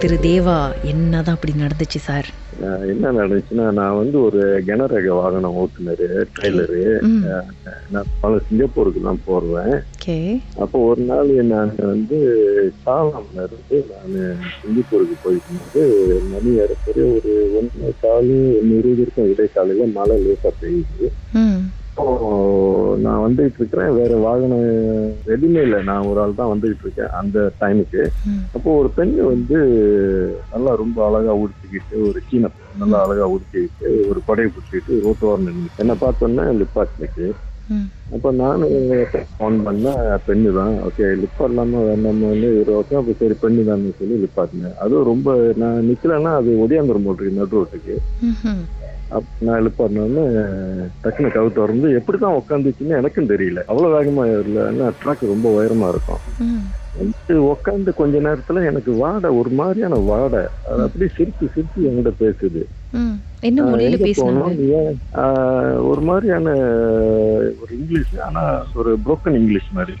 திரு தேவா என்னதான் அப்படி நடந்துச்சு சார்? என்ன நடந்துச்சுன்னா நான் வந்து ஒரு கனரக வாகனம் ஓட்டுநரு ட்ரெய்லரு. நான் பல சிங்கப்பூருக்கு தான் போடுவேன் அப்போ ஒரு நாள் நான் வந்து சாலாம்ல இருந்து நான் சிங்கப்பூருக்கு போயிட்டு மணி ஏறக்குறைய ஒரு ஒன்று காலு ஒன்று இருபது இருக்கும் இடைக்காலையில மழை லேசாக பெய்யுது. நான் வந்துகிட்டு இருக்கிறேன் வேற வாகனம் இல்லை. நான் ஒரு ஆள் தான் வந்துகிட்டு இருக்கேன் அந்த டைமுக்கு அப்போ ஒரு பெண் வந்து நல்லா ரொம்ப அழகா உடுத்திக்கிட்டு ஒரு சீன நல்லா அழகா உடுத்திக்கிட்டு ஒரு கொடையை பிடிச்சிக்கிட்டு ரோட்டு ஓரம் நின்று என்னை பார்த்தோன்னே லிப்பாட்னுக்கு அப்போ நான் ஃபோன் பண்ண பெண்ணு தான். ஓகே லிப்பாட் இல்லாமல் வேண்டாமன்னு ஒரு ஓகே அப்போ சரி பெண்ணு தான் சொல்லி லிப்பாட்டினேன் அதுவும் ரொம்ப நான் நிற்கலன்னா அது ஒடியாந்துரும் போட்டிருக்கு நடு ரோட்டுக்கு. அப்ப நான் எழுப்பாடினோடனே டக்குனு கவு திறந்து எப்படி தான் உட்காந்துச்சுன்னு எனக்கும் தெரியல. அவ்வளோ வேகமா இல்லை ஏன்னா ட்ராக் ரொம்ப உயரமா இருக்கும். வந்து உட்காந்து கொஞ்ச நேரத்துல எனக்கு வாடை ஒரு மாதிரியான வாடை. அது அப்படியே சிரிச்சு சிரிச்சு என்கிட்ட பேசுது. ஒரு மாதிரியான ஒரு இங்கிலீஷ் ஆனா ஒரு புரோக்கன் இங்கிலீஷ் மாதிரி.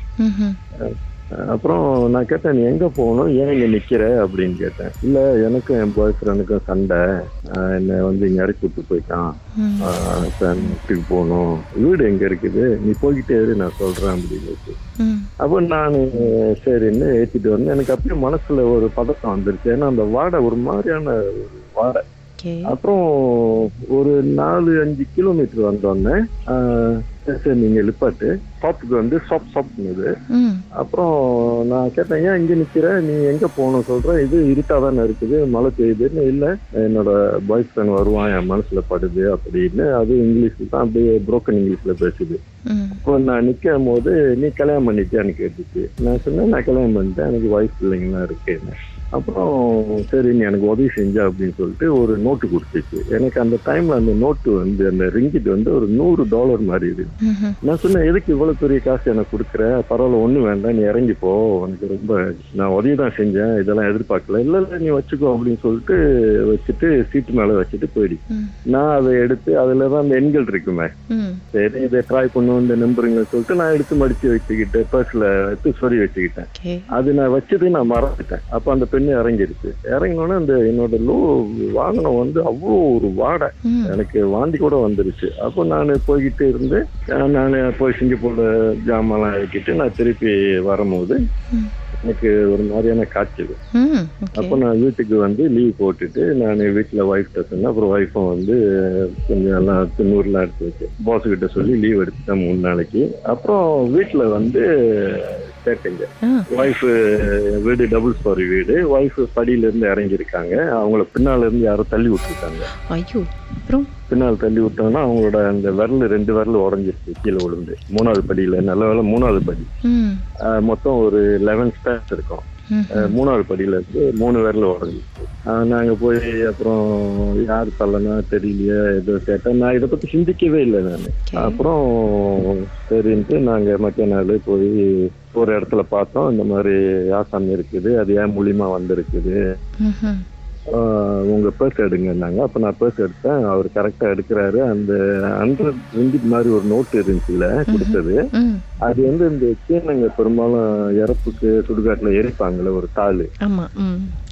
அப்புறம் நான் கேட்டேன் நீ எங்க போகணும்? ஏன் இங்க நிக்கிற? அப்படின்னு கேட்டேன். இல்ல எனக்கும் என் பாய் ஃப்ரெண்டுக்கும் சண்டை. என்னை வந்து இங்க இறக்கி விட்டு போயிட்டான். வீட்டுக்கு போகணும். வீடு எங்க இருக்குது? நீ போய்கிட்டே இரு நான் சொல்றேன் அப்படின்னு அப்போ நான் சரின்னு ஏற்றிட்டு வந்தேன். எனக்கு அப்படியே மனசுல ஒரு பதட்டம் வந்துருச்சு. ஏன்னா அந்த வாடை ஒரு மாதிரியான வாடை. அப்புறம் ஒரு நாலு அஞ்சு கிலோமீட்டர் வந்தோடனே சரி நீங்க லிப்பாட்டு ஷாப்புக்கு வந்து ஷாப்னுது ம். அப்புறம் நான் கேட்டேன் ஏன் இங்க நிக்கிற? நீ எங்க போகணும்? சொல்ற இது இருட்டா தானே இருக்குது மழை பெய்யுதுன்னு இல்ல. என்னோட பாய் ஃப்ரெண்ட் வருவான் என் மனசுல படுது அப்படின்னு. அது இங்கிலீஷ்ல தான் அப்படியே புரோக்கன் இங்கிலீஷ்ல பேசுது. ம். இப்போ நான் நிற்கும் போது நீ கல்யாணம் பண்ணிட்டியான்னு கேட்டுச்சு. நான் சொன்னேன் நான் கல்யாணம் பண்ணிட்டேன் எனக்கு ஒய்ஃப் பிள்ளைங்களாம் இருக்குன்னு. அப்புறம் சரி நீ எனக்கு உதவி செஞ்சா அப்படின்னு சொல்லிட்டு ஒரு நோட்டு கொடுத்துச்சு. எனக்கு அந்த டைம்ல அந்த நோட்டு வந்து அந்த ரிங்கிட் வந்து ஒரு நூறு டாலர் மாதிரி இருக்கு. நான் சொன்னேன் எதுக்கு இவ்வளவு பெரிய காசு எனக்கு கொடுக்குற? பரவாயில்ல ஒன்றும் வேண்டாம். நீ இறங்கி போ. உனக்கு ரொம்ப நான் உதவி தான் செஞ்சேன். இதெல்லாம் எதிர்பார்க்கல. இல்லை இல்லை நீ வச்சுக்கோ அப்படின்னு சொல்லிட்டு வச்சுட்டு சீட்டு மேலே வச்சுட்டு போயிடு. நான் அதை எடுத்து அதில் தான் அந்த எண்கள் இருக்குமே. சரி இதை ட்ரை பண்ணுவோம் இந்த நம்பருங்க சொல்லிட்டு நான் எடுத்து மடிச்சு வச்சுக்கிட்டேன் பர்ஸ்ல எடுத்து சொறி வச்சுக்கிட்டேன். அது நான் வச்சது நான் மறந்துட்டேன். அப்ப அந்த பெண்ணு இறங்கிடுச்சு இறங்கினோடனே அந்த என்னோட லோ வாகனம் வந்து அவ்வளோ ஒரு வாடை. எனக்கு வாந்தி கூட வந்துருச்சு. அப்போ நான் போய்கிட்டு இருந்து நான் போய் சிங்கப்பூர்ல ஜாமான்லாம் இறக்கிட்டு நான் திருப்பி வரும்போது. எனக்கு ஒரு மாதிரியான காய்ச்சல். அப்போ நான் வீட்டுக்கு வந்து லீவ் போட்டுட்டு நான் வீட்டில் ஒய்ஃப்ட்ட சொன்னேன். அப்புறம் ஒய்ஃபும் வந்து கொஞ்சம் எல்லாம் தின்னூர்லாம் எடுத்து வச்சு பாஸ் கிட்ட சொல்லி லீவ் எடுத்துட்டேன் மூணு நாளைக்கு. அப்புறம் வீட்டில் வந்து ஆ. ஒய்ஃப் வீடு டபுள் ஸ்டோரி வீடு. ஒய்ஃப் படியில இருந்து இறங்கியிருக்காங்க. அவங்கள பின்னால இருந்து யாரோ தள்ளி விட்டுருக்காங்க. ஐயோ அப்புறம்? பின்னால் தள்ளி விட்டோம்னா அவங்களோட அந்த விரல் ரெண்டு விரல் உடஞ்சிருச்சு கீழே விழுந்து. மூணாவது படியில நல்ல வேளை மூணாவது படி. மொத்தம் ஒரு லெவன் ஸ்டேர்ஸ் இருக்கும். மூணாவது படியில இருந்து மூணு விரல் உடஞ்சிச்சு ஆஹ் நாங்க போய் அப்புறம் யார் தள்ளனா தெரியலையே ஏதோ கேட்டேன். நான் இதை பத்தி சிந்திக்கவே இல்லை நான். அப்புறம் சரின்ட்டு நாங்க மற்ற நாள் போய் ஒரு இடத்துல பார்த்தோம். இந்த மாதிரி ஆசாமி இருக்குது அது ஏன் மூலியமா வந்திருக்குது? ம்ஹும். ஆஹ் உங்க பர்ஸ் எடுங்கன்னாங்க. அப்ப நான் பர்ஸ் எடுத்தேன். அவர் கரெக்டா எடுக்கிறாரு. அந்த ஹண்ட்ரட் ரிங்கிட் மாதிரி ஒரு நோட்டு இருந்துச்சுல கொடுத்தது. அது வந்து இந்த சீனங்க பெரும்பாலும் இறப்புக்கு சுடுகாட்டுல எரிப்பாங்கல்ல ஒரு தாள்.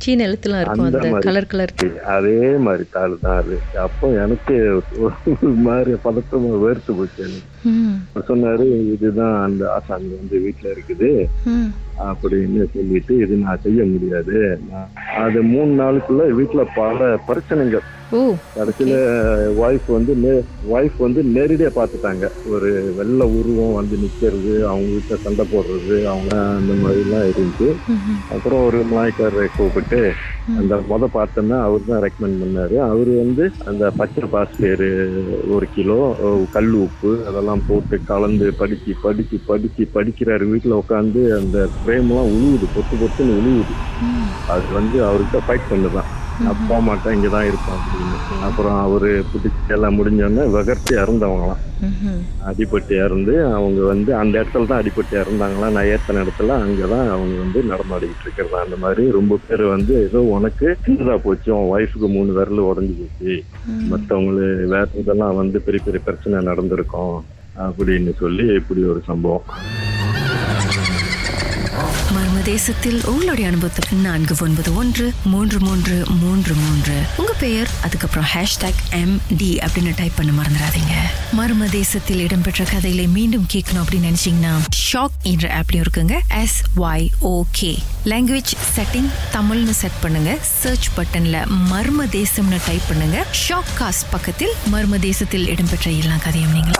சீன எழுத்துலாம் இருக்கும் அந்த. கலர் கலர் அதே மாதிரி தாள் தான் அது. அப்போ எனக்கு ஒரு மாதிரி பதற்றமா வேர்த்து போச்சு எனக்கு. சொன்னாரு இதுதான் அந்த ஆசாமி வந்து வீட்டுல இருக்குது. அப்படின்னு சொல்லிட்டு இது நான் செய்ய முடியாது. அது மூணு நாளுக்குள்ள வீட்டுல பல பிரச்சனைகள் கடைசியில ஒய்ஃப் வந்து ஒய்ஃப் வந்து நேரடியா பார்த்துட்டாங்க. ஒரு வெள்ளை உருவம் வந்து நிக்கிறது அவங்க வீட்டுல சண்டை போடுறது அவங்க அந்த மாதிரி எல்லாம் இருந்துச்சு. அப்புறம் ஒரு மலாய்க்காரரை கூப்பிட்டு அந்த முத பார்த்தோன்னா அவர் தான் ரெக்கமெண்ட் பண்ணாரு. அவரு வந்து அந்த பச்சை பாஸ்பேரு ஒரு கிலோ கல் உப்பு அதெல்லாம் போட்டு கலந்து படிச்சு படிச்சு படிச்சு படிக்கிறாரு. வீட்டுல உட்காந்து அந்த பிரேம்லாம் உழுவுது பொத்து பொத்துன்னு உழுவுது. அது வந்து அவர்கிட்ட ஃபைட் பண்ணுதான் நான் போக மாட்டேன் இங்கதான் இருப்பேன் அப்படின்னு. அப்புறம் அவரு பிடிச்சி எல்லாம் முடிஞ்சோடனே விகர்த்தி இறந்தவங்களாம் ம்ஹும். அடிபட்டு இறந்து அவங்க வந்து அந்த இடத்துல தான் அடிபட்டு இறந்தாங்களாம் நான் ஏத்தன இடத்துல அங்கதான் அவங்க வந்து நடமாடிக்கிட்டு இருக்கிறதா? அந்த மாதிரி ரொம்ப பேர் வந்து ஏதோ உனக்கு சின்னதா போச்சு உன் ஒய்ஃபுக்கு மூணு விரல் உடஞ்சி போச்சு. மற்றவங்களு வேற இதெல்லாம் வந்து பெரிய பெரிய பிரச்சனை நடந்திருக்கும் அப்படின்னு சொல்லி இப்படி ஒரு சம்பவம். தேசத்தில் உங்களுடைய அனுபவத்துக்கு நான்கு ஒன்பது ஒன்று மூன்று மூன்று மூன்று மூன்று. உங்க பெயர் அதுக்கப்புறம் ஹேஷ்டாக் எம் டி அப்படின்னு டைப் பண்ண மறந்துடாதீங்க. மர்ம தேசத்தில் இடம்பெற்ற கதைகளை மீண்டும் கேட்கணும் அப்படின்னு நினைச்சீங்கன்னா ஷாக் என்ற ஆப்லயும் இருக்குங்க. S Y okay language setting தமிழ்னு செட் பண்ணுங்க. சர்ச் பட்டன்ல மர்ம தேசம்னு டைப் பண்ணுங்க. ஷாக் காஸ்ட் பக்கத்தில் மர்ம தேசத்தில் இடம்பெற்ற எல்லா கதையும் நீங்கள்